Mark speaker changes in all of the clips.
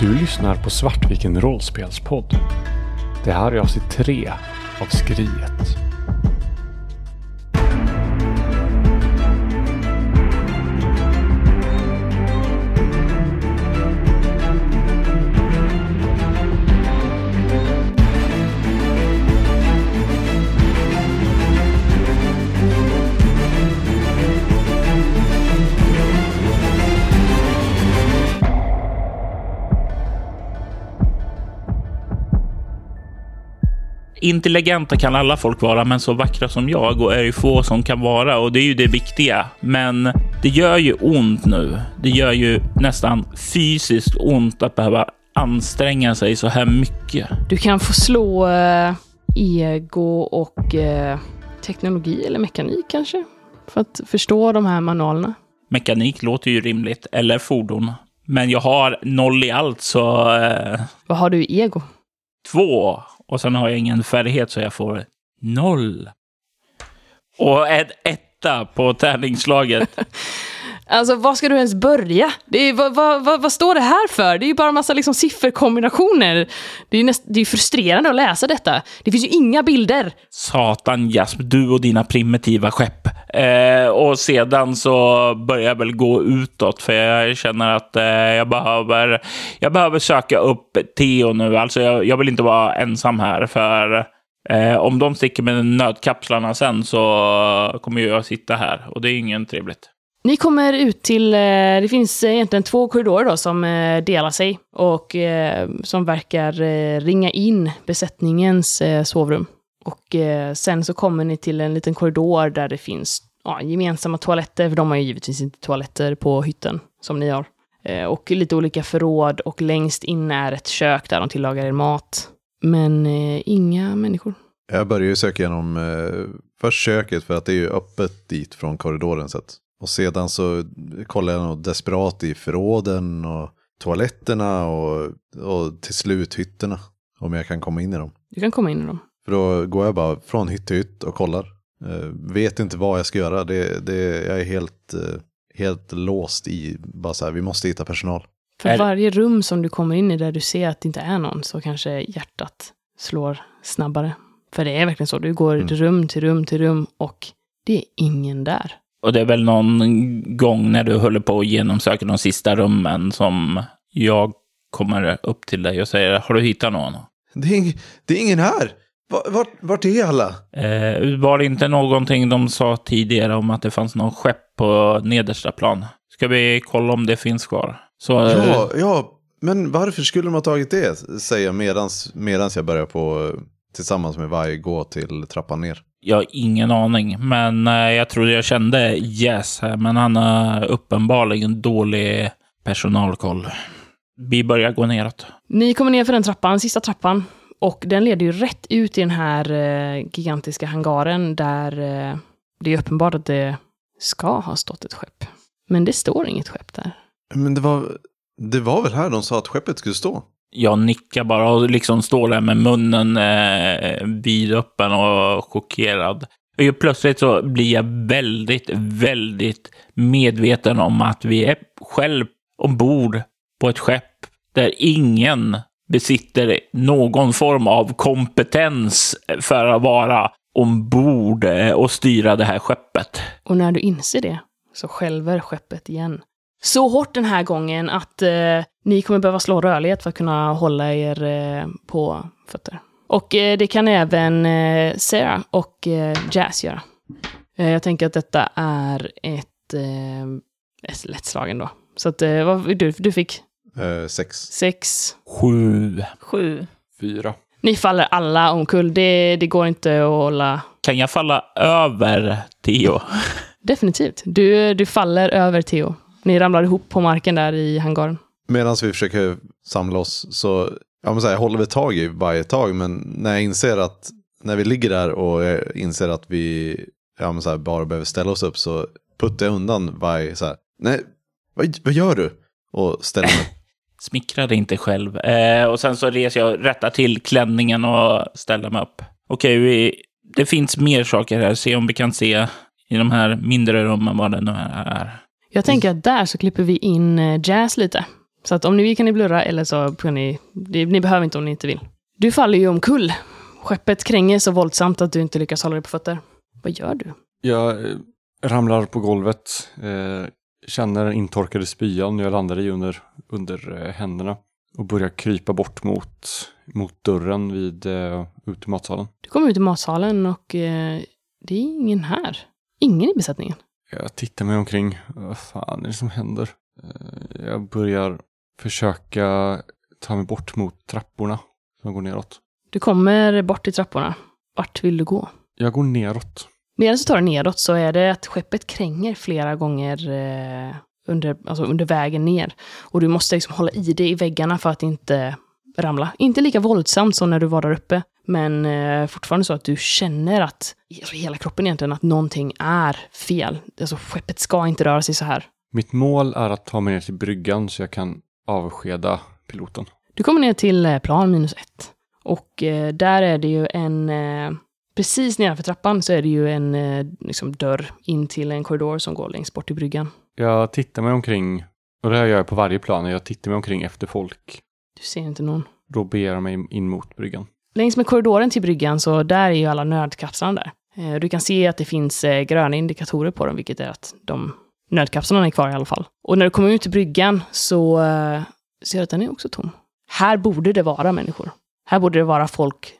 Speaker 1: Du lyssnar på Svartviken rollspelspodd. Det här är avsnitt 3 av Skriet.
Speaker 2: Intelligenta kan alla folk vara, men så vackra som jag och är ju få som kan vara och det är ju det viktiga. Men det gör ju ont nu. Det gör ju nästan fysiskt ont att behöva anstränga sig så här mycket.
Speaker 3: Du kan få slå eh, ego och eh, teknologi eller mekanik kanske. För att förstå de här manualerna.
Speaker 2: Mekanik låter ju rimligt, eller fordon. Men jag har noll i allt, så eh,
Speaker 3: Vad har du i ego?
Speaker 2: två. Och sen har jag ingen färdighet, så jag får noll. Och en etta på tärningsslaget.
Speaker 3: Alltså, var ska du ens börja? Det är, vad, vad, vad, vad står det här för? Det är ju bara en massa liksom, sifferkombinationer. Det är ju näst, det är frustrerande att läsa detta. Det finns ju inga bilder.
Speaker 2: Satan Jasp, du och dina primitiva skepp. Eh, och sedan så börjar jag väl gå utåt för jag känner att eh, jag, behöver, jag behöver söka upp Theo nu. Alltså jag, jag vill inte vara ensam här för eh, om de sticker med nödkapslarna sen så kommer jag sitta här och det är ingen trevligt.
Speaker 3: Ni kommer ut till, eh, det finns egentligen två korridorer då som eh, delar sig och eh, som verkar ringa in besättningens sovrum. Och sen så kommer ni till en liten korridor där det finns ja, gemensamma toaletter, för de har ju givetvis inte toaletter på hytten som ni har. Och lite olika förråd och längst in är ett kök där de tillagar er mat. Men inga människor.
Speaker 4: Jag börjar ju söka igenom eh, först köket för att det är ju öppet dit från korridoren sett. Och sedan så kollar jag nog desperat i förråden och toaletterna och, och till slut hytterna. Om jag kan komma in i dem.
Speaker 3: Du kan komma in i dem.
Speaker 4: För då går jag bara från hytt till hytt och kollar. Eh, vet inte vad jag ska göra. Det, det, jag är helt, eh, helt låst i, bara så här, vi måste hitta personal.
Speaker 3: För varje rum som du kommer in i där du ser att det inte är någon så kanske hjärtat slår snabbare. För det är verkligen så. Du går
Speaker 4: Mm.
Speaker 3: rum till rum till rum och det är ingen där.
Speaker 2: Och det är väl någon gång när du håller på att genomsöka de sista rummen som jag kommer upp till dig och säger har du hittat någon?
Speaker 4: Det är, ing, det är ingen här! Vart, vart, är alla?
Speaker 2: Eh, var det inte någonting de sa tidigare om att det fanns någon skepp på nedersta plan? Ska vi kolla om det finns kvar? Så, eh,
Speaker 4: Ja, ja, men varför skulle de ha tagit det? Säger jag medans, medans jag börjar på eh, tillsammans med varje gå till trappan ner.
Speaker 2: Jag har ingen aning, men eh, jag trodde jag kände Yes här, men han har uppenbarligen dålig personalkoll. Vi börjar gå neråt.
Speaker 3: Ni kommer ner för den trappan, sista trappan. Och den leder ju rätt ut i den här eh, gigantiska hangaren där eh, det är uppenbart att det ska ha stått ett skepp. Men det står inget skepp där.
Speaker 4: Men det var, det var väl här de sa att skeppet skulle stå?
Speaker 2: Jag nickar bara och liksom står där med munnen eh, vidöppen och chockerad. Och ju plötsligt så blir jag väldigt, väldigt medveten om att vi är själv ombord på ett skepp där ingen besitter någon form av kompetens för att vara ombord eh, och styra det här skeppet.
Speaker 3: Och när du inser det så skälver skeppet igen. Så hårt den här gången att eh, ni kommer behöva slå rörlighet för att kunna hålla er eh, på fötter. Och eh, det kan även eh, Sarah och eh, Jazz göra. Eh, jag tänker att detta är ett, eh, ett lättslagen då. Så att, eh, vad, du, du fick
Speaker 4: Eh, sex.
Speaker 3: sex,
Speaker 2: Sju.
Speaker 5: Sju.
Speaker 1: Fyra.
Speaker 3: ni faller alla omkull. Det, det går inte att hålla
Speaker 2: Kan jag falla över Theo?
Speaker 3: Definitivt. Du, du faller över Theo. Ni ramlar ihop på marken där i hangaren.
Speaker 4: Medan vi försöker samla oss så, ja men så här, jag håller vi tag i varje tag. Men när jag inser att, när vi ligger där och jag inser att vi ja, men så här, bara behöver ställa oss upp så puttar jag undan varje så här, nej, vad, vad gör du? Och ställer mig
Speaker 2: Smickra dig inte själv. Eh, och sen så reser jag, rättar till klänningen och ställer mig upp. Okej, vi, det finns mer saker här. Se om vi kan se i de här mindre rummen vad det nu är.
Speaker 3: Jag tänker att där så klipper vi in eh, Jazz lite. Så att om ni vill kan ni blurra, eller så kan ni... Ni behöver inte om ni inte vill. Du faller ju omkull. Skeppet kränger så våldsamt att du inte lyckas hålla dig på fötter. Vad gör du?
Speaker 1: Jag eh, ramlar på golvet, eh, känner intorkade spyan jag landar i under, under eh, händerna och börjar krypa bort mot, mot dörren vid eh, ut i matsalen.
Speaker 3: Du kommer ut i matsalen och eh, det är ingen här. Ingen i besättningen.
Speaker 1: Jag tittar mig omkring. Vad fan är det som händer? Eh, Jag börjar försöka ta mig bort mot trapporna som går neråt.
Speaker 3: Du kommer bort i trapporna. Vart vill du gå?
Speaker 1: Jag går neråt.
Speaker 3: Medan du tar dig nedåt så är det att skeppet kränger flera gånger eh, under, alltså under vägen ner. Och du måste liksom hålla i dig i väggarna för att inte ramla. Inte lika våldsamt som när du var där uppe, men eh, fortfarande så att du känner att, alltså hela kroppen egentligen, att någonting är fel. Alltså skeppet ska inte röra sig så här.
Speaker 1: Mitt mål är att ta mig ner till bryggan så jag kan avskeda piloten.
Speaker 3: Du kommer ner till eh, plan minus ett. Och eh, där är det ju en... Eh, precis nedanför trappan så är det ju en eh, liksom dörr in till en korridor som går längst bort till bryggan.
Speaker 1: Jag tittar mig omkring, och det här gör jag på varje plan, jag tittar mig omkring efter folk.
Speaker 3: Du ser inte någon.
Speaker 1: Då beger jag mig in mot bryggan.
Speaker 3: Längs med korridoren till bryggan så där är ju alla nödkapslarna där. Eh, Du kan se att det finns eh, gröna indikatorer på dem, vilket är att de nödkapslarna är kvar i alla fall. Och när du kommer ut till bryggan så eh, ser du att den är också tom. Här borde det vara människor. Här borde det vara folk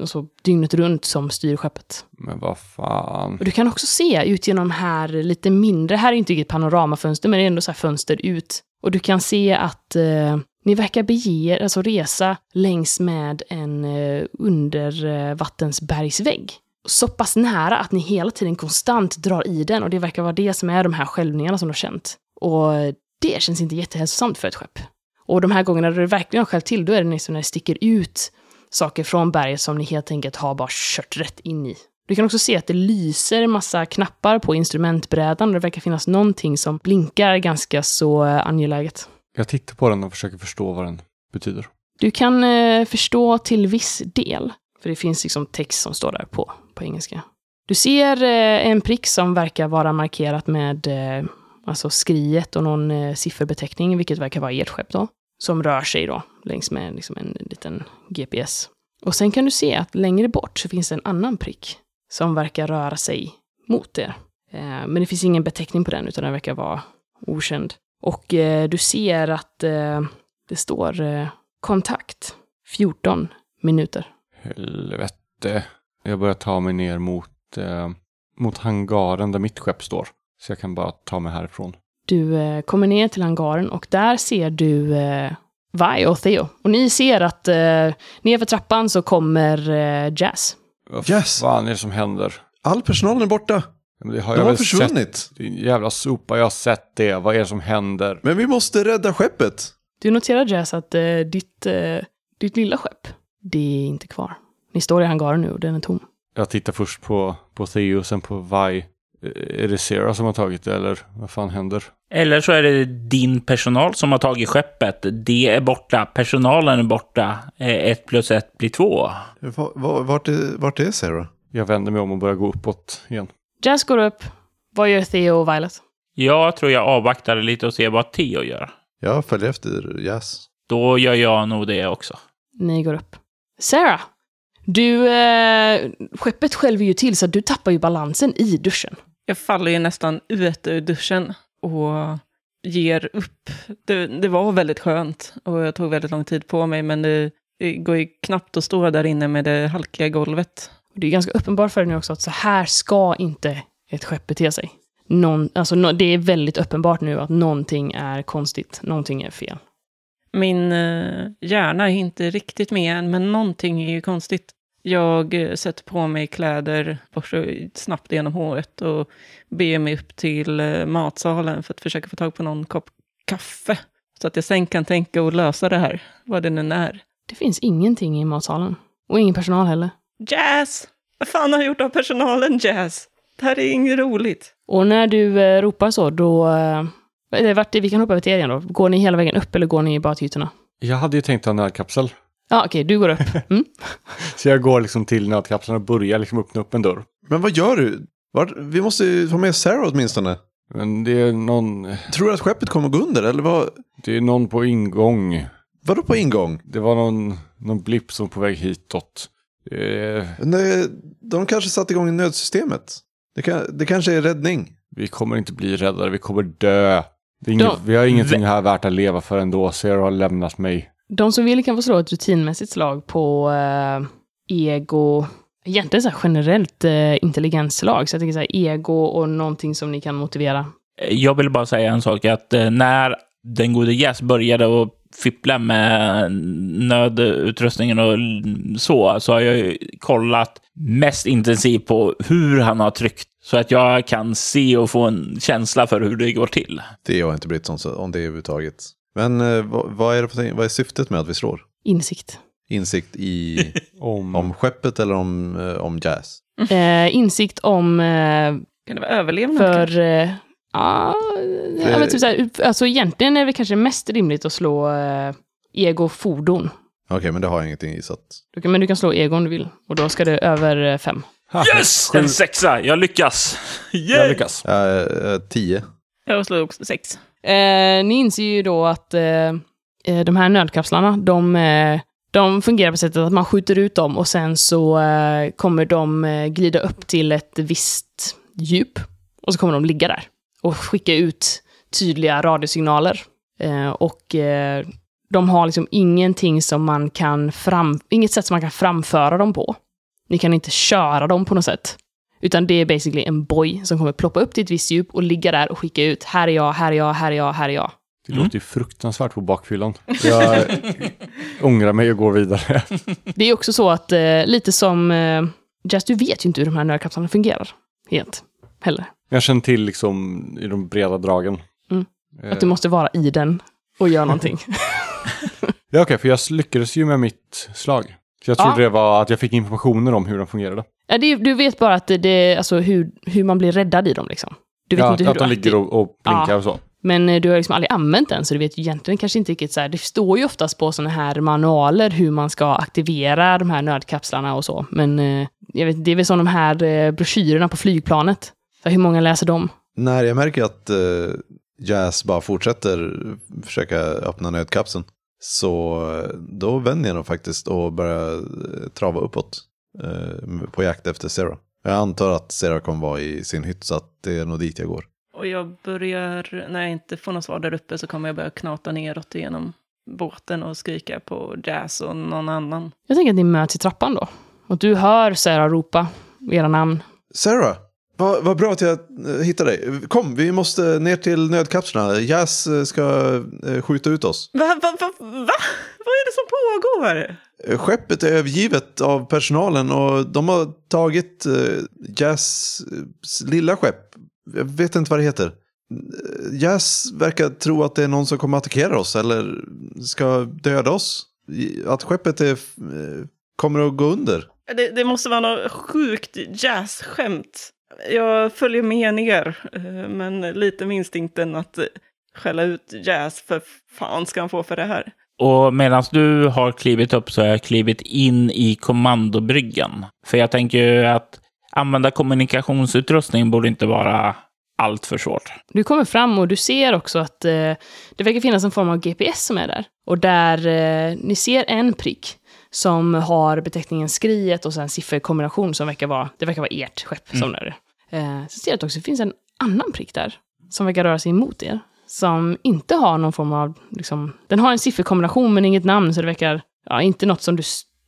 Speaker 3: alltså, dygnet runt som styr skeppet.
Speaker 1: Men vad fan.
Speaker 3: Och du kan också se ut genom här lite mindre, här är inte ett panoramafönster, men det är ändå så här fönster ut. Och du kan se att eh, ni verkar bege er, alltså resa längs med en eh, undervattensbergsvägg. Så pass nära att ni hela tiden konstant drar i den och det verkar vara det som är de här skälvningarna som du har känt. Och det känns inte jättehälsosamt för ett skepp. Och de här gångerna då det verkligen har skällt till, då är det liksom när det sticker ut saker från berget som ni helt enkelt har bara kört rätt in i. Du kan också se att det lyser en massa knappar på instrumentbrädan och det verkar finnas någonting som blinkar ganska så eh, angeläget.
Speaker 1: Jag tittar på den och försöker förstå vad den betyder.
Speaker 3: Du kan eh, förstå till viss del, för det finns liksom text som står där på, på engelska. Du ser eh, en prick som verkar vara markerat med eh, alltså skriet och någon eh, sifferbeteckning, vilket verkar vara ert skepp då, som rör sig då längs med liksom en liten GPS. Och sen kan du se att längre bort så finns det en annan prick som verkar röra sig mot er. Eh, men det finns ingen beteckning på den, utan den verkar vara okänd. Och eh, du ser att eh, det står eh, kontakt 14 minuter.
Speaker 1: Helvete. Jag börjar ta mig ner mot, eh, mot hangaren där mitt skepp står. Så jag kan bara ta mig härifrån.
Speaker 3: Du eh, kommer ner till hangaren och där ser du eh, Vi och Theo. Och ni ser att eh, nerför trappan så kommer eh, Jazz.
Speaker 1: Vad
Speaker 4: Yes.
Speaker 1: fan är det som händer?
Speaker 4: All personal är borta.
Speaker 1: Men Det har
Speaker 4: De
Speaker 1: jag
Speaker 4: har
Speaker 1: väl
Speaker 4: försvunnit.
Speaker 1: sett. Din jävla sopa, jag har sett det. Vad är det som händer?
Speaker 4: Men vi måste rädda skeppet.
Speaker 3: Du noterar Jazz att eh, ditt, eh, ditt lilla skepp, det är inte kvar. Ni står i hangaren nu och den är tom.
Speaker 1: Jag tittar först på, på Theo, sen på Vi. Eh, Är det Sarah som har tagit det eller vad fan händer?
Speaker 2: Eller så är det din personal som har tagit skeppet. Det är borta. Personalen är borta. Eh, Ett plus ett blir två.
Speaker 4: Va- va- Vart är, vart är Sarah?
Speaker 1: Jag vänder mig om och börjar gå uppåt igen.
Speaker 3: Jazz går upp. Vad gör Theo och Violet?
Speaker 2: Jag tror jag avvaktar lite och ser vad Theo gör.
Speaker 4: Jag följer efter Jazz.
Speaker 2: Då gör jag nog det också.
Speaker 3: Ni går upp. Sarah! Du, eh, skeppet skälver ju till så att du tappar ju balansen i duschen.
Speaker 5: Jag faller ju nästan ut ur duschen och ger upp. Det, det var väldigt skönt och jag tog väldigt lång tid på mig, men det, det går ju knappt att stå där inne med det halkiga golvet.
Speaker 3: Det är ganska uppenbart för dig nu också att så här ska inte ett skepp bete sig. Någon, alltså, nå- det är väldigt uppenbart nu att någonting är konstigt, någonting är fel.
Speaker 5: Min eh, hjärna är inte riktigt med än, men någonting är ju konstigt. Jag eh, sätter på mig kläder, borstar snabbt genom håret och beger mig upp till eh, matsalen för att försöka få tag på någon kopp kaffe. Så att jag sen kan tänka och lösa det här, vad det nu är.
Speaker 3: Det finns ingenting i matsalen. Och ingen personal heller.
Speaker 5: Jazz! Vad fan har jag gjort av personalen, Jazz? Det här är inget roligt.
Speaker 3: Och när du eh, ropar så, då... Eh, vart, vi kan hoppa över till er igen då. Går ni hela vägen upp eller går ni bara till ytorna?
Speaker 1: Jag hade ju tänkt ha nödkapsel.
Speaker 3: Ja, okej, du går upp. Mm.
Speaker 1: Så jag går liksom till nödkapseln och börjar liksom öppna upp en dörr.
Speaker 4: Men vad gör du? Vart, vi måste ju få med Sarah åtminstone.
Speaker 1: Men det är någon...
Speaker 4: Tror du att skeppet kommer gå under eller vad?
Speaker 1: Det är någon på ingång.
Speaker 4: Vadå på ingång?
Speaker 1: Det var någon, någon blipp som var på väg hitåt. Eh,
Speaker 4: Nej, de kanske satte igång nödsystemet. Det, kan, det kanske är räddning.
Speaker 1: vi kommer inte bli räddade, vi kommer dö. Inget,
Speaker 3: Ja.
Speaker 1: Vi har ingenting här värt att leva för ändå. Zero har lämnat mig.
Speaker 3: De som vill kan få slå ett rutinmässigt slag på eh, ego, egentligen så här generellt eh, intelligensslag. Så jag tänker så här ego och någonting som ni kan motivera.
Speaker 2: Jag vill bara säga en sak, att eh, när den gode Jess började att fippla med nödutrustningen och så, så har jag ju kollat mest intensivt på hur han har tryckt. Så att jag kan se och få en känsla för hur det går till.
Speaker 4: Det har inte brytt sig om, det överhuvudtaget. Men eh, vad, är det för, vad är syftet med att vi slår?
Speaker 3: Insikt.
Speaker 4: Insikt i
Speaker 1: Om,
Speaker 4: om skeppet eller om, eh, om jazz?
Speaker 3: Eh, insikt om eh,
Speaker 5: Kan det vara överlevnad?
Speaker 3: för... Eh, ja, ja, men typ så här, alltså egentligen är det kanske mest rimligt att slå eh, ego fordon.
Speaker 4: Okej, men det har jag ingenting i så att...
Speaker 3: Du kan, men du kan slå ego om du vill. Och då ska det över eh, fem.
Speaker 1: Ha,
Speaker 2: Yes!
Speaker 1: sju.
Speaker 2: En sexa! Jag lyckas!
Speaker 1: Jag
Speaker 2: Yay!
Speaker 1: lyckas.
Speaker 4: Eh, eh, tio.
Speaker 5: Jag slår också sex.
Speaker 3: Eh, ni inser ju då att eh, de här nödkapslarna, de, de fungerar på sättet att man skjuter ut dem och sen så kommer de glida upp till ett visst djup. Och så kommer de ligga där och skicka ut tydliga radiosignaler. Eh, och eh, de har liksom ingenting som man kan fram... Inget sätt som man kan framföra dem på. Ni kan inte köra dem på något sätt. Utan det är basically en boj som kommer ploppa upp till ett visst djup och ligga där och skicka ut. Här är jag, här är jag, här är jag, här är jag.
Speaker 1: Det
Speaker 2: Mm.
Speaker 1: låter ju fruktansvärt på bakfyllan. Jag ångrar mig och går vidare.
Speaker 3: Det är också så att eh, lite som... Eh, Jazz, du vet ju inte hur de här nödkapslarna fungerar. Helt. Heller.
Speaker 1: Jag känner till liksom i de breda dragen.
Speaker 3: Mm.
Speaker 1: Eh,
Speaker 3: Att du måste vara i den och göra någonting.
Speaker 1: Ja, okej, för jag lyckades ju med mitt slag. Så jag trodde
Speaker 3: Ja.
Speaker 1: det var att jag fick informationer om hur de fungerade.
Speaker 3: ja, det, du vet bara att det, det alltså hur, hur man blir räddad i dem. Liksom. Du vet
Speaker 1: ja,
Speaker 3: inte hur
Speaker 1: att de ligger och, och blinkar
Speaker 3: Ja.
Speaker 1: och så.
Speaker 3: Men eh, du har liksom aldrig använt den, så du vet ju egentligen kanske inte riktigt så här. Det står ju oftast på sådana här manualer hur man ska aktivera de här nödkapslarna och så. Men eh, jag vet, det är väl som de här broschyrerna på flygplanet. Så hur många läser dem?
Speaker 4: När jag märker att eh, Jazz bara fortsätter försöka öppna nödkapseln. Så eh, då vänder jag nog faktiskt och börjar eh, trava uppåt. Eh, på jakt efter Sarah. Jag antar att Sarah kommer vara i sin hytt så att det är nog dit jag går.
Speaker 5: Och jag börjar, när jag inte får något svar där uppe så kommer jag börja knata neråt genom båten och skrika på Jazz och någon annan.
Speaker 3: Jag tänker att ni möts i trappan då. Och du hör Sarah ropa era namn.
Speaker 4: Sarah! Vad vad bra att jag eh, hittade dig. Kom, vi måste ner till nödkapslarna. Jazz eh, ska eh, skjuta ut oss.
Speaker 5: Va, va, va, va? Vad är det som pågår?
Speaker 4: Skeppet är övergivet av personalen och de har tagit eh, lilla skepp. Jag vet inte vad det heter. Jazz verkar tro att det är någon som kommer attackera oss eller ska döda oss. Att skeppet är, kommer att gå under.
Speaker 5: Det, det måste vara något sjukt jazzskämt. Jag följer med ner, eh, men lite med instinkten att skälla ut Jazz. För fan ska han få för det här?
Speaker 2: Och medan du har klivit upp så har jag klivit in i kommandobryggan. För jag tänker ju att använda kommunikationsutrustning borde inte vara allt för svårt.
Speaker 3: Du kommer fram och du ser också att eh, det verkar finnas en form av GPS som är där. Och där eh, ni ser en prick som har beteckningen skriet och sen sifferkombination som verkar vara, det verkar vara ert skepp som det är. Eh, så ser jag att också det finns en annan prick där som verkar röra sig emot er. Som inte har någon form av, liksom, den har en sifferkombination men inget namn så det verkar, ja, inte något som du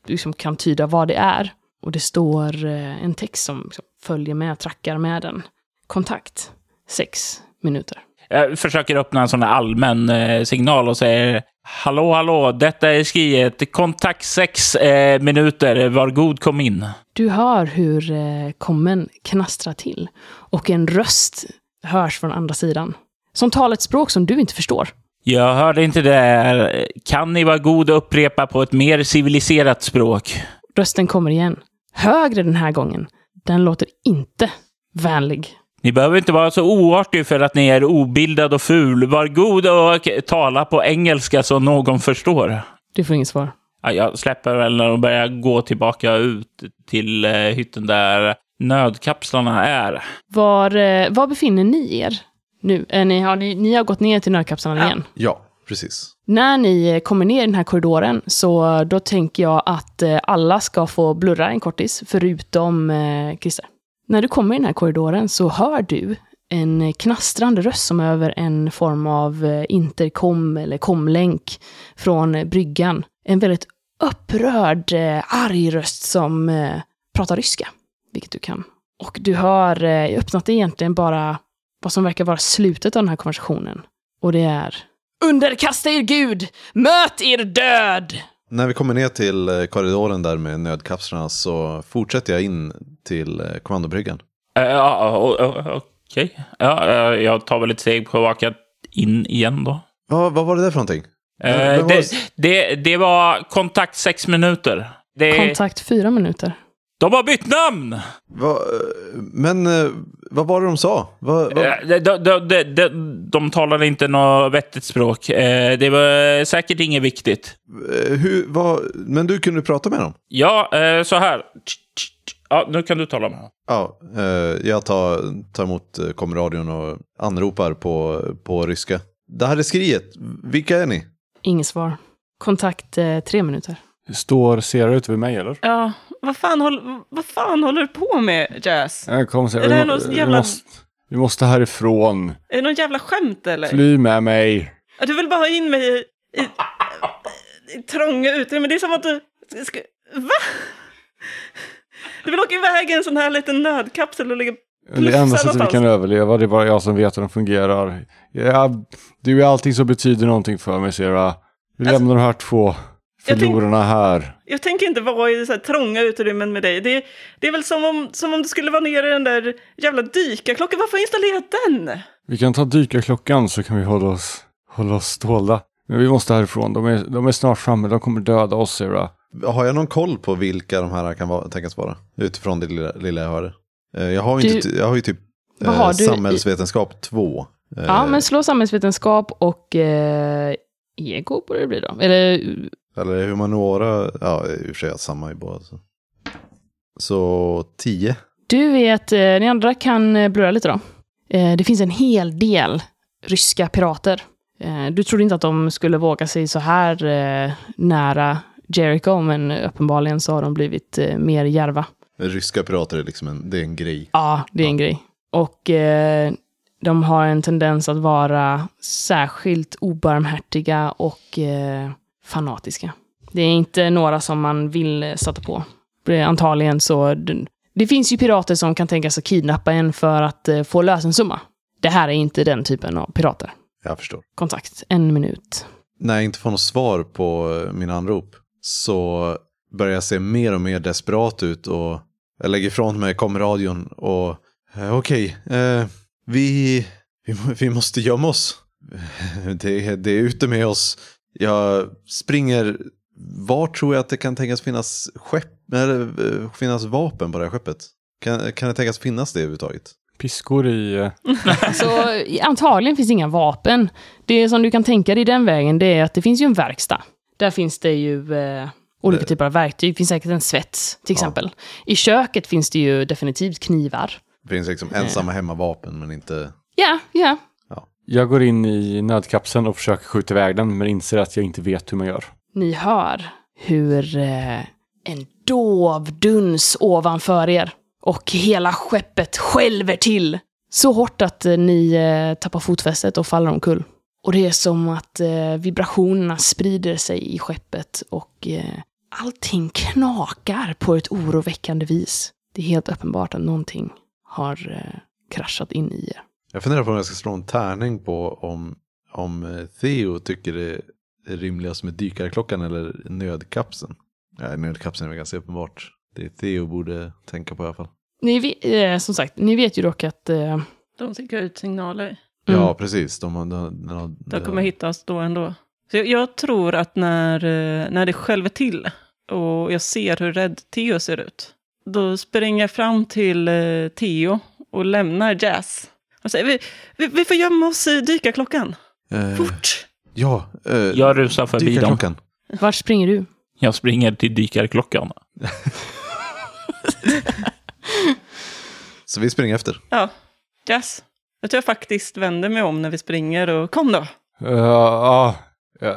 Speaker 3: liksom kan tyda vad det är. Och det står eh, en text som liksom, följer med, trackar med den. Kontakt. Sex minuter.
Speaker 2: Jag försöker öppna en sån här allmän eh, signal och säger Hallå, hallå, detta är skriet. Kontakt sex eh, minuter. Var god, kom in.
Speaker 3: Du hör hur eh, kommen knastrar till och en röst hörs från andra sidan. Som talar ett språk som du inte förstår.
Speaker 2: Jag hörde inte det. här. Kan ni vara god och upprepa på ett mer civiliserat språk?
Speaker 3: Rösten kommer igen. Högre den här gången. Den låter inte vänlig.
Speaker 2: Ni behöver inte vara så oartig för att ni är obildad och ful. Var god och tala på engelska så någon förstår.
Speaker 3: Du får inget svar.
Speaker 2: Ja, jag släpper väl och börjar gå tillbaka ut till eh, hytten där nödkapslarna är.
Speaker 3: Var, eh, var befinner ni er nu? Eh, ni, har, ni, ni har gått ner till nödkapslarna
Speaker 5: Ja.
Speaker 3: igen.
Speaker 4: Ja. precis.
Speaker 3: När ni eh, kommer ner i den här korridoren så då tänker jag att eh, alla ska få blurra en kortis, förutom eh, Christer. När du kommer i den här korridoren så hör du en knastrande röst som över en form av interkom intercom eller komlänk från bryggan. En väldigt upprörd, eh, arg röst som eh, pratar ryska, vilket du kan. Och du hör, jag öppnat egentligen bara vad som verkar vara slutet av den här konversationen. Och det är Underkasta er Gud! Möt er död!
Speaker 4: När vi kommer ner till eh, korridoren där med nödkapslarna så fortsätter jag in till eh, kommandobryggan.
Speaker 2: Eh, Ja, okej. Ja, jag tar väl ett steg på raka in igen då.
Speaker 4: Ja, vad var det där för någonting? Var
Speaker 2: det, det, det var kontakt sex minuter. Det,
Speaker 3: Kontakt fyra minuter.
Speaker 2: De har bytt namn!
Speaker 4: Va, eh, men eh, vad var det de sa? Va, va,
Speaker 2: Eh, De, de, de, de, de talade inte något vettigt språk. Eh, Det var säkert inget viktigt.
Speaker 4: eh, hur, vad, men du kunde prata med dem?
Speaker 2: Ja, eh, så här. Ja, nu kan du tala med honom.
Speaker 4: Ja, eh, jag tar, tar emot eh, komradion och anropar på, på ryska. Det här är skriet. Vilka är ni?
Speaker 3: Inget svar. Kontakt eh, tre minuter.
Speaker 1: Står Sera ute vid mig eller?
Speaker 5: Ja, vad fan, håll, vad fan håller du på med, Jazz?
Speaker 1: Jag kommer säga,
Speaker 5: Är det
Speaker 1: vi,
Speaker 5: här någon
Speaker 1: vi,
Speaker 5: jävla-
Speaker 1: måste, vi måste härifrån.
Speaker 5: Är det någon jävla skämt eller?
Speaker 1: Fly med mig.
Speaker 5: Du vill bara ha in mig i, i, i trånga utrymmen. Det är som att du... Ska, va? Du vill åka iväg i en sån här liten nödkapsel och ligga...
Speaker 1: Det enda sättet vi kan överleva, det är bara jag som vet hur de fungerar. Ja, du är allting som betyder någonting för mig, Sera. Vi
Speaker 5: Alltså,
Speaker 1: lämnar de här två förlorarna här.
Speaker 5: Jag tänker inte vara i så här trånga utrymmen med dig. Det, det är väl som om, som om du skulle vara nere i den där jävla dykarklockan. Varför har installerat den?
Speaker 1: Vi kan ta dykarklockan så kan vi hålla oss, hålla oss stålda. Men vi måste härifrån. De är, de är snart framme. De kommer döda oss, Sera.
Speaker 4: Har jag någon koll på vilka de här kan vara, tänkas vara? Utifrån det lilla, lilla jag hörde. Eh, jag, har
Speaker 3: Du-
Speaker 4: inte, jag har ju typ eh,
Speaker 3: har
Speaker 4: samhällsvetenskap 2. Eh,
Speaker 3: Ja, men slå samhällsvetenskap och eh, ego borde det bli då. Eller
Speaker 4: Eller humaniora, ja i och för sig samma i båda. Så, så 10.
Speaker 3: du vet, eh, ni andra kan eh, blurra lite då. Eh, det finns en hel del ryska pirater. Eh, du trodde inte att de skulle våga sig så här eh, nära Jericho, men uppenbarligen så har de blivit eh, mer järva.
Speaker 4: Ryska pirater är liksom en, det är en grej.
Speaker 3: Ja, det är en grej. Och eh, de har en tendens att vara särskilt obarmhärtiga och eh, fanatiska. Det är inte några som man vill eh, sätta på. Antagligen så... Det, finns ju pirater som kan tänka sig kidnappa en för att eh, få lösensumma. Det här är inte den typen av pirater.
Speaker 4: Jag förstår.
Speaker 3: Kontakt, en minut.
Speaker 4: När jag inte får något svar på eh, mina anrop så börjar jag se mer och mer desperat ut och jag lägger ifrån mig komradion och okej, eh, vi, vi, vi måste gömma oss. Det, det är ute med oss. Jag springer, var tror jag att det kan tänkas finnas skepp, eller eh, finnas vapen på det här skeppet? Kan, kan det tänkas finnas det överhuvudtaget?
Speaker 1: Piskor i... eh,
Speaker 3: Så antagligen finns inga vapen. Det som du kan tänka dig i den vägen, det är att det finns ju en verkstad. Där finns det ju eh, olika typer av verktyg. Det finns säkert en svets, till exempel. I köket finns det ju definitivt knivar.
Speaker 4: Det finns liksom ensamma hemmavapen men inte...
Speaker 3: Ja, ja.
Speaker 1: Jag går in i nödkapseln och försöker skjuta iväg den, men inser att jag inte vet hur man gör.
Speaker 3: Ni hör hur eh, en dov duns ovanför er. Och hela skeppet skälver till. Så hårt att eh, ni eh, tappar fotfästet och faller omkull. Och det är som att eh, vibrationerna sprider sig i skeppet och eh, allting knakar på ett oroväckande vis. Det är helt uppenbart att någonting har eh, kraschat in i er.
Speaker 4: Jag funderar på om jag ska slå en tärning på om, om eh, Theo tycker det är rimligast med dykarklockan eller nödkapseln. Ja, nödkapseln är väl ganska uppenbart. Det Theo borde tänka på i alla fall.
Speaker 3: Ni vet, eh, som sagt, ni vet ju dock att eh,
Speaker 5: De skickar ut signaler.
Speaker 3: Mm.
Speaker 4: Ja, precis. De, har- de, de,
Speaker 5: De kommer hittas då ändå. Så jag, jag tror att när, eh, när det skälver till och jag ser hur rädd Theo ser ut, då springer jag fram till eh, Theo och lämnar Jazz. Och säger, vi, vi, vi får gömma oss i dykarklockan.
Speaker 4: Eh,
Speaker 5: Fort!
Speaker 4: ja, eh,
Speaker 2: Jag rusar förbi dem.
Speaker 3: vart springer du?
Speaker 2: Jag springer till dykarklockan.
Speaker 4: Så vi springer efter.
Speaker 5: Ja, Jazz. Jag tror jag faktiskt vänder mig om när vi springer och kom då.
Speaker 1: Uh, ja, Jag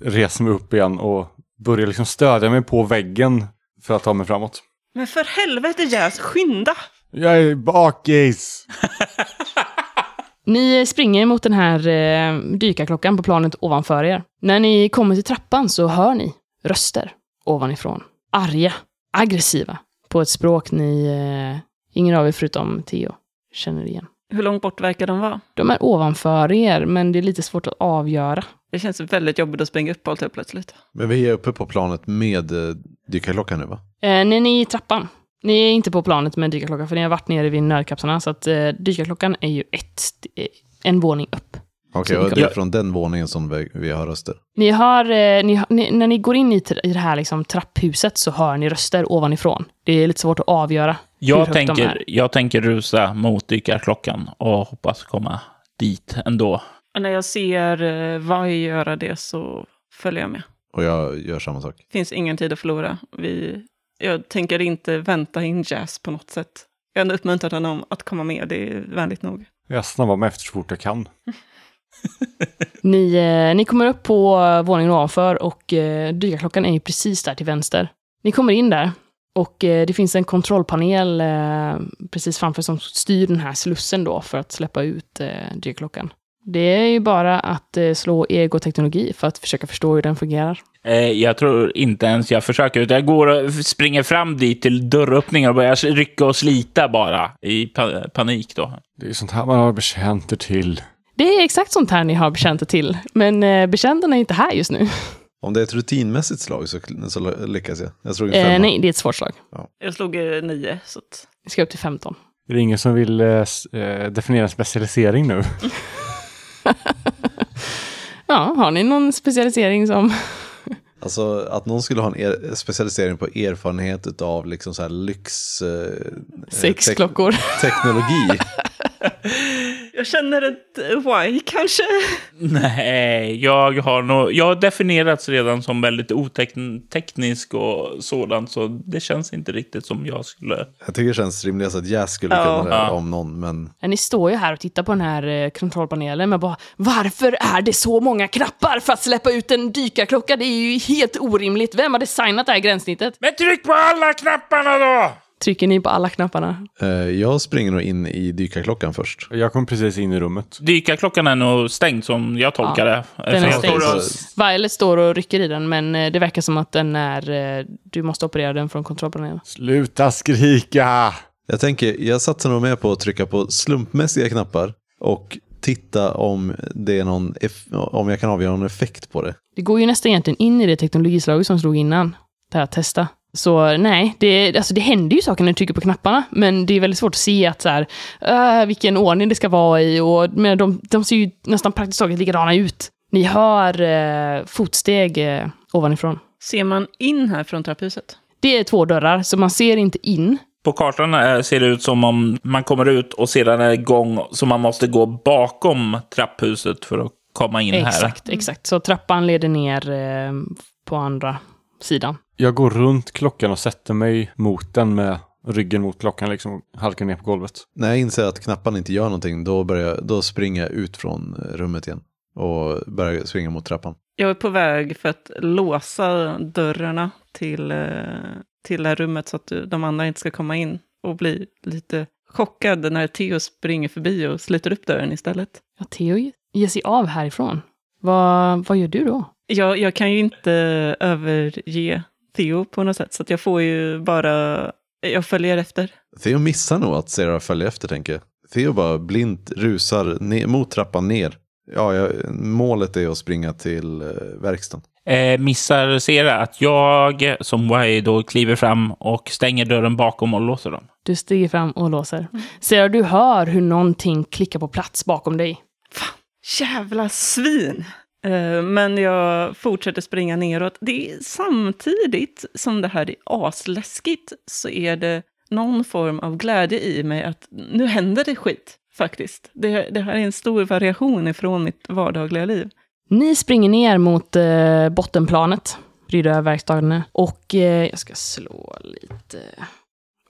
Speaker 1: reser mig upp igen och börjar liksom stödja mig på väggen för att ta mig framåt.
Speaker 5: Men för helvete Jazz, skynda!
Speaker 1: Jag är bakis!
Speaker 3: Ni springer mot den här eh, dykarklockan på planet ovanför er. När ni kommer till trappan så hör ni röster ovanifrån. Arga, aggressiva, på ett språk ni, eh, ingen av er förutom Theo, känner igen.
Speaker 5: Hur långt bort verkar de vara?
Speaker 3: De är ovanför er, men det är lite svårt att avgöra.
Speaker 5: Det känns väldigt jobbigt att springa upp på allt helt plötsligt.
Speaker 4: Men vi är uppe på planet med eh, dykarklockan nu va?
Speaker 3: Eh, när ni är i trappan, ni är inte på planet med dykarklockan, för ni har varit nere vid nödkapslarna, så att eh, dykarklockan är ju ett, eh, en våning upp.
Speaker 4: Okej,
Speaker 3: Så
Speaker 4: och det är från den våningen som vi, vi hör röster.
Speaker 3: Ni hör, eh, ni, ni, när ni går in i, i det här liksom, trapphuset så hör ni röster ovanifrån. Det är lite svårt att avgöra hur
Speaker 2: Jag
Speaker 3: högt de är.
Speaker 2: tänker, jag tänker rusa mot dykarklockan och hoppas komma dit ändå.
Speaker 5: Och när jag ser eh, Vai göra det så följer jag med.
Speaker 4: Och jag gör samma sak.
Speaker 5: finns ingen tid att förlora. Vi, jag tänker inte vänta in Jazz på något sätt. Jag har uppmuntrat honom att komma med, det är vänligt nog.
Speaker 1: Jag snabbar mig efter så fort jag kan.
Speaker 3: Ni, eh, ni kommer upp på våningen ovanför och eh, dykarklockan är ju precis där till vänster. Ni kommer in där och eh, det finns en kontrollpanel eh, precis framför som styr den här slussen då för att släppa ut eh, dykarklockan. Det är ju bara att eh, slå egoteknologi för att försöka förstå hur den fungerar.
Speaker 2: Eh, jag tror inte ens jag försöker, utan jag går och springer fram dit till dörröppningen och börjar rycka och slita bara i pa panik då.
Speaker 1: Det är sånt här man har betjänter till.
Speaker 3: Det är exakt sånt här ni har bekänta till, men eh, bekäntarna är inte här just nu.
Speaker 4: Om det är ett rutinmässigt slag så, så lyckas jag. Jag slog en
Speaker 3: Eh, nej, det är ett svårt slag.
Speaker 5: Jag slog eh, nio, så att...
Speaker 3: Vi ska upp till 15.
Speaker 1: Är det ingen som vill eh, eh, definiera specialisering nu?
Speaker 3: Ja, har ni någon specialisering som...
Speaker 4: Alltså att någon skulle ha en er, specialisering på erfarenhet av liksom så här lyx... Eh,
Speaker 3: Sex
Speaker 4: tek-
Speaker 3: klockor.
Speaker 4: Teknologi.
Speaker 5: Jag känner ett Why kanske?
Speaker 2: Nej, jag har nog... Jag har definierats redan som väldigt oteknisk och sådant, så det känns inte riktigt som jag skulle...
Speaker 4: Jag tycker det känns rimligast att Jazz skulle
Speaker 5: Ja.
Speaker 4: kunna det
Speaker 2: Ja.
Speaker 4: om någon, men
Speaker 3: Ni står ju här och tittar på den här eh, kontrollpanelen, men bara varför är det så många knappar för att släppa ut en dykarklocka? Det är ju helt orimligt. Vem har designat det här gränssnittet?
Speaker 2: Men tryck på alla knapparna då!
Speaker 3: Trycker ni på alla knapparna?
Speaker 4: eh, jag springer nog in i dykarklockan först.
Speaker 1: Jag kom precis in i rummet.
Speaker 2: Dykarklockan är nog stängd som jag tolkar
Speaker 3: Ja,
Speaker 2: det.
Speaker 3: den är
Speaker 2: står
Speaker 3: stängd.
Speaker 2: och-
Speaker 3: Violet står och rycker i den, men eh, det verkar som att den är... eh, Du måste operera den från kontrollpanelen.
Speaker 1: Sluta skrika!
Speaker 4: Jag tänker, jag satsar nog med på att trycka på slumpmässiga knappar och titta om det är någon, om jag kan avgöra någon effekt på det.
Speaker 3: Det går ju nästan egentligen in i det teknologislaget som slog innan. Det här att testa. Så nej, det, alltså det händer ju saker när du trycker på knapparna, men det är väldigt svårt att se att så här, äh, vilken ordning det ska vara i. Och, men de, de ser ju nästan praktiskt taget likadana ut. Ni hör eh, fotsteg eh, ovanifrån.
Speaker 5: Ser man in här från trapphuset?
Speaker 3: Det är två dörrar, så man ser inte in.
Speaker 2: På kartan ser det ut som om man kommer ut och sedan är gång så man måste gå bakom trapphuset för att komma in här.
Speaker 3: Exakt, exakt. Så trappan leder ner eh, på andra sidan.
Speaker 1: Jag går runt klockan och sätter mig mot den med ryggen mot klockan liksom och halkar ner på golvet.
Speaker 4: När jag inser att knapparna inte gör någonting, då, börjar, då springer jag ut från eh, rummet igen och börjar springa mot trappan.
Speaker 5: Jag är på väg för att låsa dörrarna till, eh, till det här rummet så att de andra inte ska komma in och bli lite chockad när Theo springer förbi och sliter upp dörren istället.
Speaker 3: Ja, Theo ger sig av härifrån. Vad, vad gör du då?
Speaker 5: Jag, jag kan ju inte överge Theo på något sätt, så att jag får ju bara... Jag följer efter.
Speaker 4: Theo missar nog att Sarah följer efter tänker jag. Theo bara blint rusar ner, mot trappan ner. Ja, jag, målet är att springa till eh, verkstaden.
Speaker 2: Eh, missar Sera att jag som Y då kliver fram och stänger dörren bakom och låser dem.
Speaker 3: Du stiger fram och låser. Ser du hör hur någonting klickar på plats bakom dig.
Speaker 5: Jävla svin! Eh, Men jag fortsätter springa neråt. Det är, samtidigt som det här är asläskigt så är det någon form av glädje i mig att nu händer det skit, faktiskt. Det, det här är en stor variation ifrån mitt vardagliga liv.
Speaker 3: Ni springer ner mot eh, bottenplanet, Rydöverkstaden, och eh, jag ska slå lite...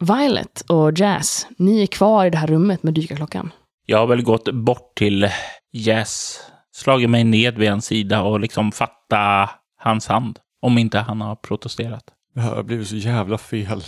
Speaker 3: Violet och Jazz, ni är kvar i det här rummet med dykarklockan.
Speaker 2: Jag har väl gått bort till Jazz slagit mig ned vid hans sida och liksom fatta hans hand. Om inte han har protesterat.
Speaker 1: Det här blivit så jävla fel.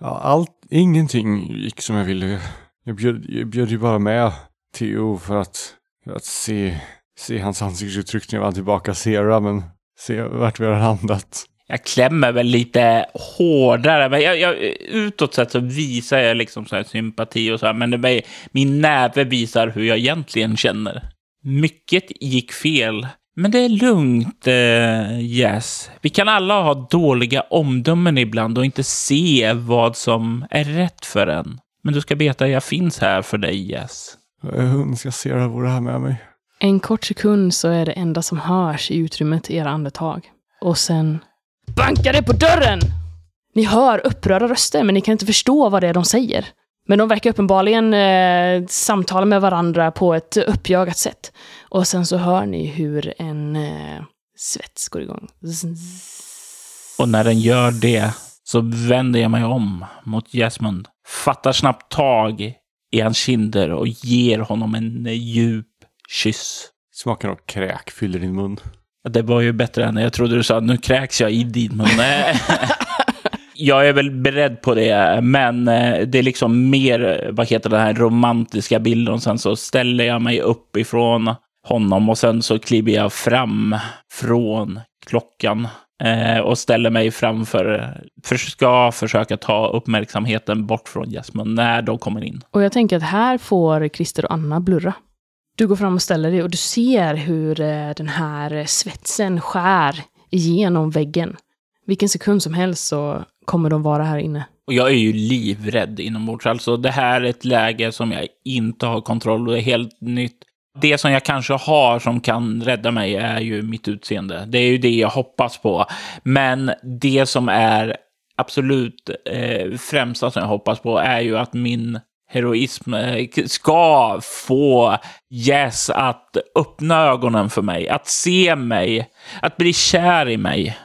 Speaker 1: Ja, allt, ingenting gick som jag ville. Jag bjöd, jag bjöd ju bara med Theo för att, för att se, se hans ansiktsuttryck när jag var tillbaka Sera, men se vart vi har landat.
Speaker 2: Jag klämmer väl lite hårdare, men jag, jag, utåt sett så visar jag liksom så här sympati och så här, men det, min näve visar hur jag egentligen känner. Mycket gick fel, men det är lugnt, eh, Yes. Vi kan alla ha dåliga omdömen ibland och inte se vad som är rätt för en. Men du ska veta, att jag finns här för dig, Yes.
Speaker 1: Jag önskar Sera vore här med mig.
Speaker 3: En kort sekund så är det enda som hörs i utrymmet era andetag. Och sen bankar det på dörren! Ni hör upprörda röster, men ni kan inte förstå vad det är de säger. Men de verkar uppenbarligen eh, samtala med varandra på ett uppjagat sätt. Och sen så hör ni hur en eh, svets går igång.
Speaker 2: Och när den gör det så vänder jag mig om mot Jasmund, fattar snabbt tag i hans kinder och ger honom en djup kyss.
Speaker 1: Smaken av kräk fyller din mun.
Speaker 2: Det var ju bättre än jag trodde du sa. Nu kräks jag i din mun. jag är väl beredd på det, men eh, det är liksom mer, vad heter den här romantiska bilden. Och sen så ställer jag mig upp ifrån honom och sen så kliver jag fram från klockan eh, och ställer mig framför, för ska försöka ta uppmärksamheten bort från Jasmine när de kommer in.
Speaker 3: Och jag tänker att här får Christer och Anna blurra. Du går fram och ställer dig och du ser hur eh, den här svetsen skär igenom väggen. Vilken sekund som helst så kommer de vara här inne.
Speaker 2: Och jag är ju livrädd inombords. Alltså det här är ett läge som jag inte har kontroll och det är helt nytt. Det som jag kanske har som kan rädda mig är ju mitt utseende. Det är ju det jag hoppas på. Men det som är absolut eh, främsta som jag hoppas på är ju att min heroism eh, ska få Jess att öppna ögonen för mig, att se mig, att bli kär i mig,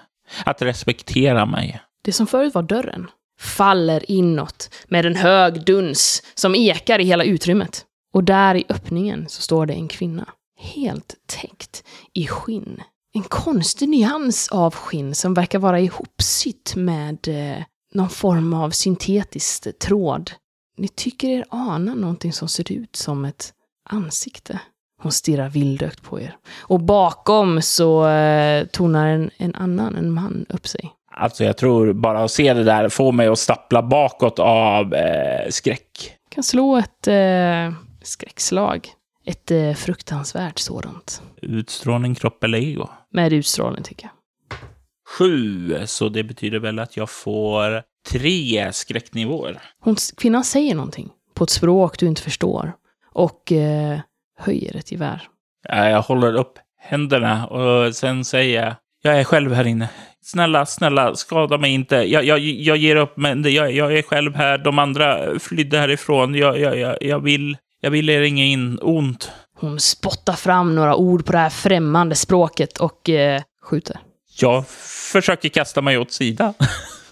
Speaker 2: att respektera mig.
Speaker 3: Det som förut var dörren faller inåt med en hög duns som ekar i hela utrymmet. Och där i öppningen så står det en kvinna. Helt täckt i skinn. En konstig nyans av skinn som verkar vara ihopsytt med eh, någon form av syntetisk tråd. Ni tycker er ana någonting som ser ut som ett ansikte. Hon stirrar vildögt på er. Och bakom så eh, tonar en, en annan, en man, upp sig.
Speaker 2: Alltså jag tror bara att se det där får mig att stappla bakåt av eh, skräck.
Speaker 3: kan slå ett eh, skräckslag. Ett eh, fruktansvärt sådant.
Speaker 2: Utstrålning, kropp eller ego?
Speaker 3: Med utstrålning tycker jag.
Speaker 2: Sju, så det betyder väl att jag får tre skräcknivåer.
Speaker 3: Hon, kvinnan säger någonting på ett språk du inte förstår och eh, höjer ett gevär.
Speaker 2: Jag håller upp händerna och sen säger jag, jag är själv här inne. Snälla, snälla, skada mig inte. Jag, jag, jag ger upp, men jag, jag är själv här. De andra flydde härifrån. Jag, jag, jag, jag, vill, jag vill er inget in, ont.
Speaker 3: Hon spottar fram några ord på det här främmande språket och eh, skjuter.
Speaker 2: Jag försöker kasta mig åt sidan.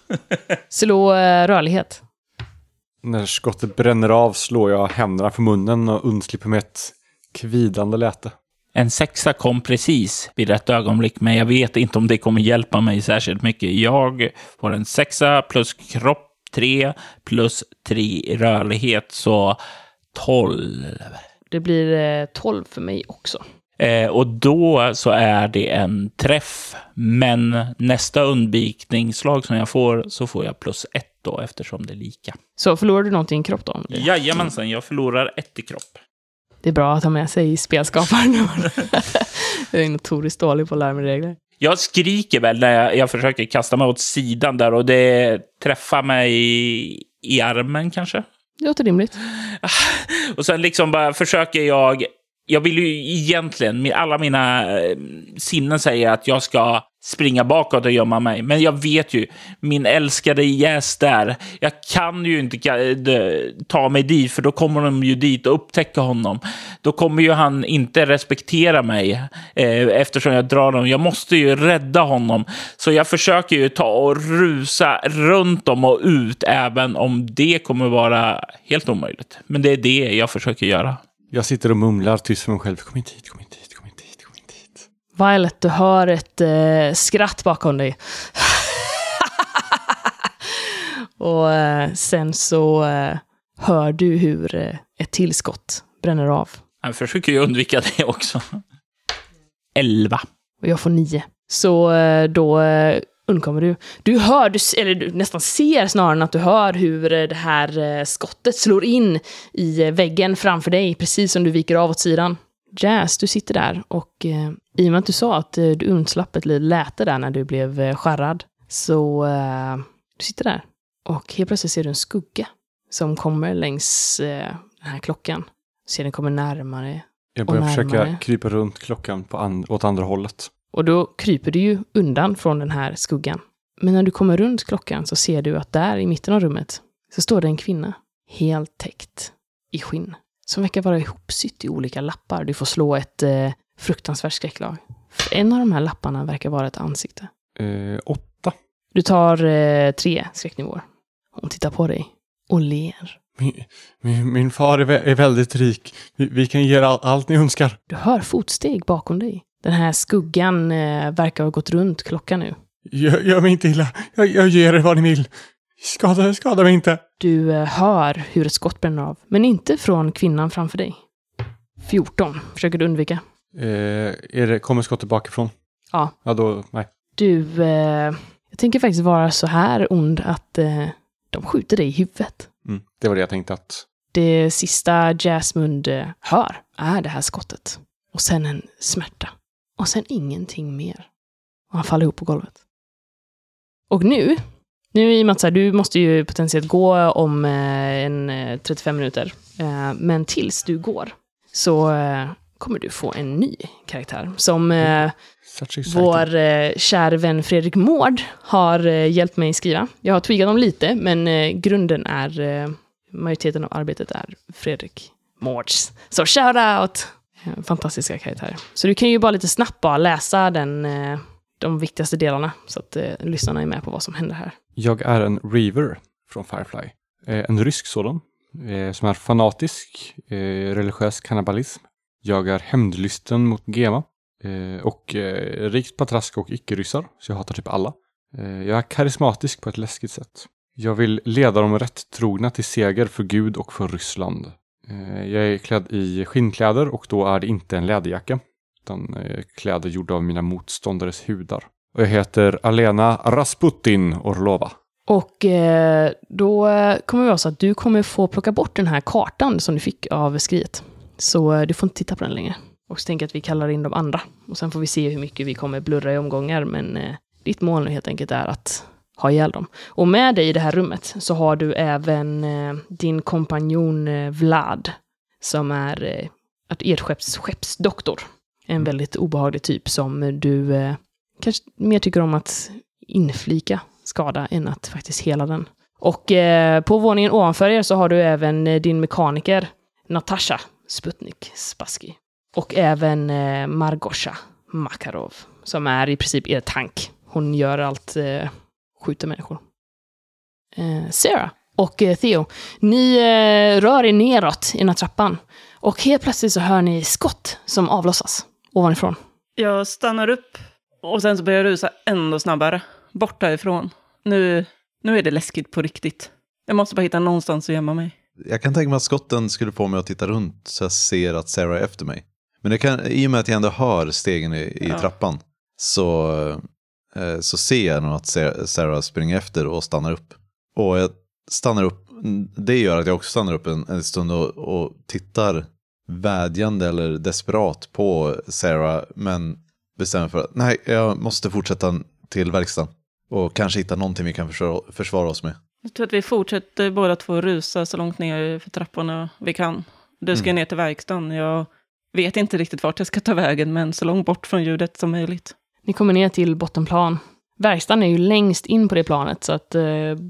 Speaker 3: Slå eh, rörlighet.
Speaker 1: När skottet bränner av slår jag händerna för munnen och undslipper med ett kvidande läte.
Speaker 2: En sexa kom precis vid rätt ögonblick, men jag vet inte om det kommer hjälpa mig särskilt mycket. Jag får en sexa plus kropp tre plus tre rörlighet, så tolv.
Speaker 3: Det blir eh, 12 för mig också.
Speaker 2: Eh, och då så är det en träff, men nästa undvikningsslag som jag får så får jag plus ett då eftersom det är lika.
Speaker 3: Så förlorar du någonting i kropp då?
Speaker 2: Jajamensan, jag förlorar ett i kropp.
Speaker 3: Det är bra att ha med sig i spelskaparen. jag är notoriskt dålig på att lära mig regler.
Speaker 2: Jag skriker väl när jag, jag försöker kasta mig åt sidan där och det träffar mig i, i armen kanske.
Speaker 3: Det låter rimligt.
Speaker 2: Och sen liksom bara försöker jag jag vill ju egentligen, alla mina eh, sinnen säger att jag ska springa bakåt och gömma mig. Men jag vet ju, min älskade gäst där, jag kan ju inte ta mig dit, för då kommer de ju dit och upptäcka honom. Då kommer ju han inte respektera mig eh, eftersom jag drar dem. Jag måste ju rädda honom. Så jag försöker ju ta och rusa runt dem och ut, även om det kommer vara helt omöjligt. Men det är det jag försöker göra.
Speaker 1: Jag sitter och mumlar tyst för mig själv. Kom inte hit, kom inte hit,
Speaker 3: Violet, du hör ett eh, skratt bakom dig. och eh, sen så eh, hör du hur eh, ett tillskott bränner av.
Speaker 2: Jag försöker ju undvika det också. Elva.
Speaker 3: Och jag får nio. Så eh, då eh, undkommer du. Du hör, du, eller du nästan ser snarare än att du hör hur eh, det här eh, skottet slår in i eh, väggen framför dig, precis som du viker av åt sidan. Jazz, du sitter där och eh, i och med att du sa att eh, du undslapp ett litet läte där när du blev eh, skärrad, så eh, du sitter där. Och helt plötsligt ser du en skugga som kommer längs eh, den här klockan. Ser den kommer närmare
Speaker 1: Jag börjar
Speaker 3: Och
Speaker 1: försöka
Speaker 3: närmare.
Speaker 1: krypa runt klockan på an- åt andra hållet.
Speaker 3: Och då kryper du ju undan från den här skuggan. Men när du kommer runt klockan så ser du att där i mitten av rummet så står det en kvinna. Helt täckt i skinn. Som verkar vara ihopsytt i olika lappar. Du får slå ett eh, fruktansvärt skräcklag. För en av de här lapparna verkar vara ett ansikte.
Speaker 1: Eh, åtta.
Speaker 3: Du tar eh, tre skräcknivåer. Hon tittar på dig och ler.
Speaker 1: Min, min, min far är, vä- är väldigt rik. Vi, vi kan ge er all, allt ni önskar.
Speaker 3: Du hör fotsteg bakom dig. Den här skuggan eh, verkar ha gått runt klockan nu.
Speaker 1: Gör, gör mig inte illa. Jag, jag ger er vad ni vill. Skada, skada mig inte.
Speaker 3: Du eh, hör hur ett skott bränner av, men inte från kvinnan framför dig. 14 försöker du undvika.
Speaker 1: Eh, är det, kommer skottet bakifrån?
Speaker 3: Ja.
Speaker 1: Ja, då, nej.
Speaker 3: Du, eh, jag tänker faktiskt vara så här ond att eh, de skjuter dig i huvudet.
Speaker 1: Mm, det var det jag tänkte att...
Speaker 3: Det sista Jasmund eh, hör är det här skottet. Och sen en smärta. Och sen ingenting mer. Och han faller ihop på golvet. Och nu, nu i och med att så här, du måste ju potentiellt gå om eh, en eh, 35 minuter. Eh, men tills du går så eh, kommer du få en ny karaktär. Som eh,
Speaker 1: exciting.
Speaker 3: vår eh, kära vän Fredrik Mård har eh, hjälpt mig skriva. Jag har tweakat dem lite, men eh, grunden är, eh, majoriteten av arbetet är Fredrik Mårds. Så shout out! Eh, Fantastiska karaktär. Så du kan ju bara lite snabbt bara läsa den, eh, de viktigaste delarna, så att eh, lyssnarna är med på vad som händer här.
Speaker 1: Jag är en Reaver från Firefly. Eh, en rysk sådan. Eh, som är fanatisk, eh, religiös kannibalism. Jag är hämndlysten mot Gema. Eh, och eh, rikt patrask och icke-ryssar, så jag hatar typ alla. Eh, jag är karismatisk på ett läskigt sätt. Jag vill leda de rätt trogna till seger för Gud och för Ryssland. Eh, jag är klädd i skinnkläder och då är det inte en läderjacka. Utan eh, kläder gjorda av mina motståndares hudar. Och jag heter Alena Rasputin Orlova.
Speaker 3: Och eh, då kommer det vara så att du kommer få plocka bort den här kartan som du fick av skriet. Så eh, du får inte titta på den längre. Och så tänker jag att vi kallar in de andra. Och sen får vi se hur mycket vi kommer blurra i omgångar. Men eh, ditt mål nu helt enkelt är att ha ihjäl dem. Och med dig i det här rummet så har du även eh, din kompanjon Vlad. Som är eh, skeppsdoktor. En väldigt obehaglig typ som du kanske mer tycker om att inflika skada än att faktiskt hela den. Och eh, på våningen ovanför er så har du även eh, din mekaniker Natasha Sputnik Spassky. Och även eh, Margosha Makarov, som är i princip er tank. Hon gör allt, eh, skjuter människor. Eh, Sarah och eh, Theo, ni eh, rör er neråt i den här trappan. Och helt plötsligt så hör ni skott som avlossas ovanifrån.
Speaker 5: Jag stannar upp och sen så börjar jag rusa ännu snabbare. Bort därifrån. Nu, nu är det läskigt på riktigt. Jag måste bara hitta någonstans att gömma mig.
Speaker 4: Jag kan tänka mig att skotten skulle få mig att titta runt så jag ser att Sarah är efter mig. Men det kan, i och med att jag ändå hör stegen i, i
Speaker 5: Ja.
Speaker 4: trappan så, eh, så ser jag nog att Sa- Sarah springer efter och stannar upp. Och jag stannar upp, det gör att jag också stannar upp en, en stund och, och tittar vädjande eller desperat på Sarah. Men bestämmer för att nej, jag måste fortsätta till verkstaden. Och kanske hitta någonting vi kan försvara, försvara oss med.
Speaker 5: Jag tror att vi fortsätter båda två rusa så långt ner för trapporna vi kan. Du ska
Speaker 4: Mm.
Speaker 5: ner till verkstaden. Jag vet inte riktigt vart jag ska ta vägen, men så långt bort från ljudet som möjligt.
Speaker 3: Ni kommer ner till bottenplan. Verkstaden är ju längst in på det planet, så att eh,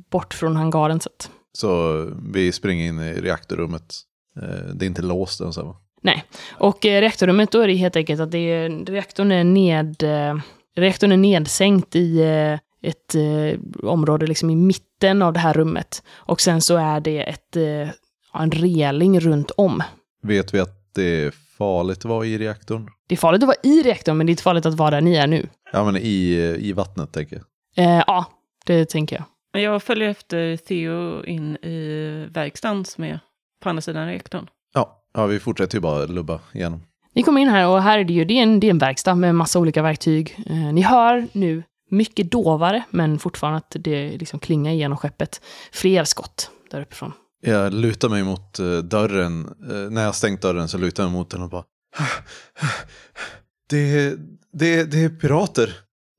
Speaker 3: bort från hangaren sett.
Speaker 4: Så vi springer in i reaktorrummet. Eh, Det är inte låst än så. va?
Speaker 3: Och eh, reaktorrummet, då är det helt enkelt att det är, reaktorn, är ned, eh, reaktorn är nedsänkt i eh, ett eh, område liksom i mitten av det här rummet. Och sen så är det ett, eh, en reling runt om.
Speaker 4: Vet vi att det är farligt att vara i reaktorn?
Speaker 3: Det är farligt att vara i reaktorn, men det är inte farligt att vara där ni är nu.
Speaker 4: Ja, men i, i vattnet tänker jag.
Speaker 3: Eh, ja, det tänker jag.
Speaker 5: Jag följer efter Theo in i verkstaden som är på andra sidan reaktorn.
Speaker 4: Ja, vi fortsätter ju bara lubba igenom.
Speaker 3: Ni kommer in här och här är det ju det är en, det är en verkstad med massa olika verktyg. Eh, ni hör nu mycket dovare, men fortfarande att det liksom klingar igenom skeppet. Fler skott där uppifrån.
Speaker 4: Jag lutar mig mot eh, dörren. Eh, när jag har stängt dörren så lutar jag mig mot den och bara... Det, det, det är pirater.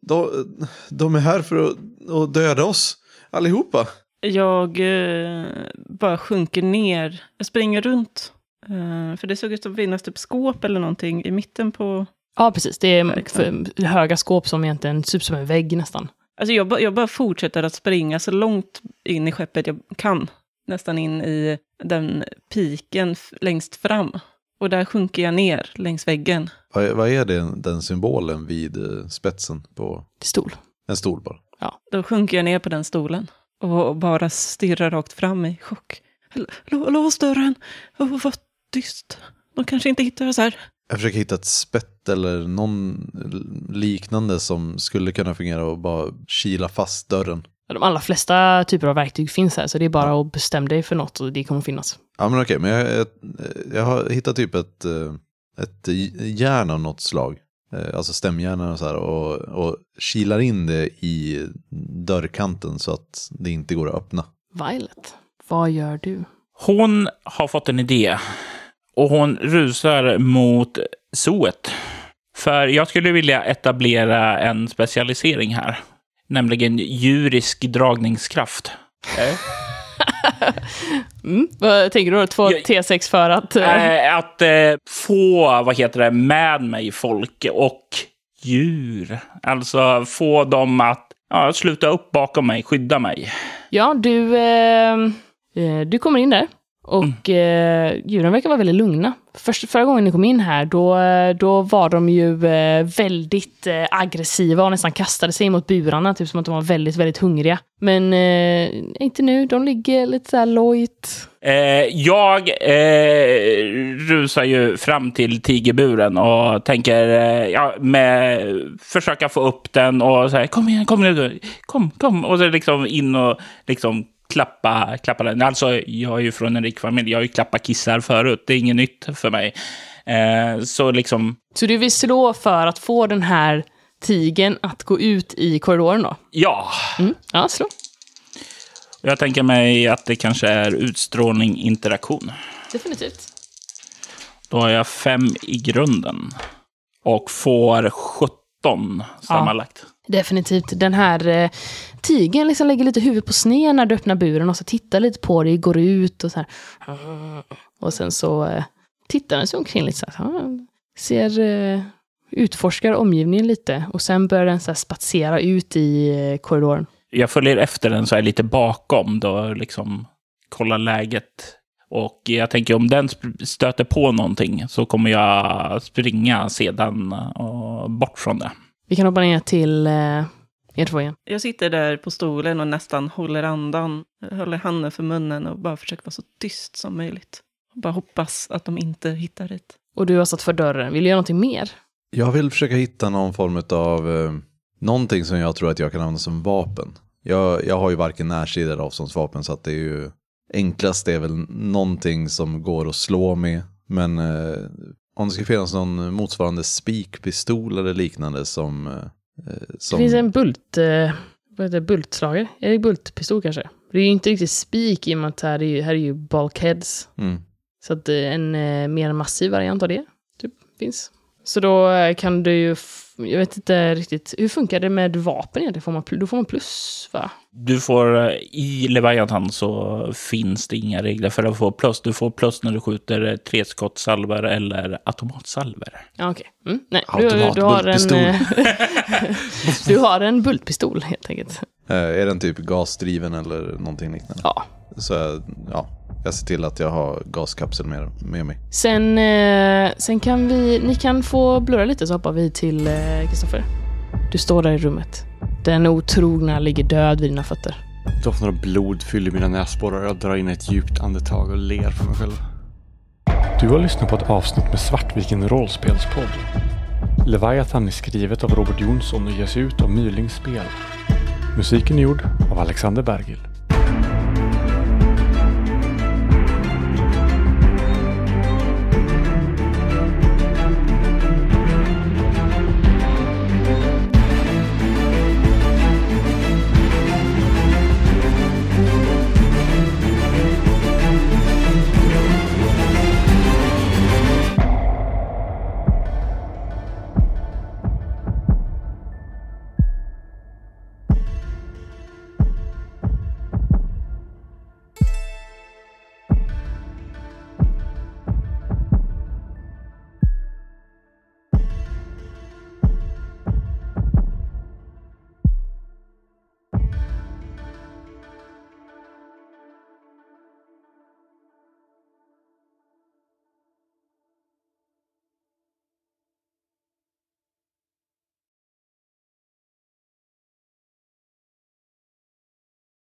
Speaker 4: De, de är här för att, att döda oss. Allihopa.
Speaker 5: Jag eh, bara sjunker ner. Jag springer runt. Eh, för det såg ut att finnas typ skåp eller någonting i mitten på...
Speaker 3: Ja, precis. Det är höga skåp som egentligen ser ut som en vägg nästan.
Speaker 5: Alltså jag, bara- jag bara fortsätter att springa så långt in i skeppet jag kan. Nästan in i den piken längst fram. Och där sjunker jag ner längs väggen.
Speaker 4: Vad, vad är det, den symbolen vid eh, spetsen på
Speaker 3: Stol.
Speaker 4: en stol bara?
Speaker 5: Då sjunker jag ner på den stolen. Och bara stirrar rakt fram i chock. Lås dörren! Och var tyst. De kanske inte hittar oss här.
Speaker 4: Jag försöker hitta ett spett eller någon liknande som skulle kunna fungera och bara kila fast dörren.
Speaker 3: De allra flesta typer av verktyg finns här, så det är bara att bestämma dig för något och det kommer finnas.
Speaker 4: Ja men okej, men jag, jag, jag har hittat typ ett, eh, ett järn av något slag. Eh, Alltså stämjärn och så här och, och kilar in det i dörrkanten så att det inte går att öppna.
Speaker 3: Violet, vad gör du?
Speaker 2: Hon har fått en idé och hon rusar mot zooet. För jag skulle vilja etablera en specialisering här, nämligen djurisk dragningskraft. Eh?
Speaker 3: Mm. Vad tänker du då? Två
Speaker 2: Jag-
Speaker 3: T6 för att... Eh,
Speaker 2: att eh, få, vad heter det, med mig folk och djur. Alltså få dem att ja, sluta upp bakom mig, skydda mig.
Speaker 3: Ja, du, eh, du kommer in där. Och eh, djuren verkar vara väldigt lugna. Först, förra gången ni kom in här, då, eh, då var de ju eh, väldigt eh, aggressiva och nästan kastade sig mot burarna, typ som att de var väldigt, väldigt hungriga. Men eh, inte nu, de ligger lite så här lojt.
Speaker 2: Eh, jag eh, rusar ju fram till tigerburen och tänker eh, ja, med, försöka få upp den och säga kom igen, kom nu, kom, kom. Och så liksom in och liksom klappa, klappa den. Alltså, jag är ju från en rik familj, jag har ju klappat kissar förut, det är inget nytt för mig. Eh, så liksom,
Speaker 3: Så du vill slå för att få den här tigen att gå ut i korridoren då?
Speaker 2: ja.
Speaker 3: Mm. Ja, slå.
Speaker 2: Jag tänker mig att det kanske är utstrålning interaktion.
Speaker 3: Definitivt.
Speaker 2: Då har jag fem i grunden. Och får 17 sammanlagt.
Speaker 3: Definitivt. Den här eh, tigen liksom lägger lite huvudet på sned när du öppnar buren och så tittar lite på dig, går ut och så här. Och sen så eh, tittar den sig omkring lite så här. ah, Ser, eh, utforskar omgivningen lite och sen börjar den så här spatsera ut i eh, korridoren.
Speaker 2: Jag följer efter den så är lite bakom då, liksom kollar läget. Och jag tänker om den stöter på någonting så kommer jag springa sedan och bort från det.
Speaker 3: Vi kan hoppa ner till eh, er två igen.
Speaker 5: Jag sitter där på stolen och nästan håller andan, håller handen för munnen och bara försöker vara så tyst som möjligt. Och bara hoppas att de inte hittar hit.
Speaker 3: Och du har satt för dörren. Vill du göra någonting mer?
Speaker 4: Jag vill försöka hitta någon form av eh, någonting som jag tror att jag kan använda som vapen. Jag, jag har ju varken närstrid eller avståndsvapen så att det är ju enklast är väl någonting som går att slå med. Men eh, om det ska finnas någon motsvarande spikpistol eller liknande som... Eh, som
Speaker 3: Det finns en bult... Eh, vad heter det? Bultslager? Är det bultpistol kanske? Det är ju inte riktigt spik i och med att här är ju, här är ju bulkheads.
Speaker 4: mm.
Speaker 3: Så att eh, en mer massiv variant av det typ, finns. Så då kan du ju, jag vet inte riktigt, hur funkar det med vapen egentligen? Får man, då får man plus va?
Speaker 2: Du får, eh, i Leviathan så finns det inga regler för att få plus. Du får plus när du skjuter treskottsalver eller automatsalver.
Speaker 3: Ja okej. Mm, nej, du,
Speaker 4: Automat,
Speaker 3: du, har en, eh, du har en bultpistol helt enkelt.
Speaker 4: eh, är den typ gasdriven eller någonting liknande?
Speaker 3: Ja.
Speaker 4: Så jag- ja, jag ser till att jag har gaskapsel med, med mig.
Speaker 3: Sen, eh, sen kan vi, ni kan få blurra lite så hoppar vi till eh, Kristoffer. Du står där i rummet. Den otrogna ligger död vid dina fötter.
Speaker 1: Doften av blod fyller mina näsborrar. Jag drar in ett djupt andetag och ler för mig själv.
Speaker 6: Du har lyssnat på ett avsnitt med Svartviken rollspelspodd. Leviathan är skrivet av Robert Jonsson och ges ut av Mylings spel. Musiken är gjord av Alexander Bergil.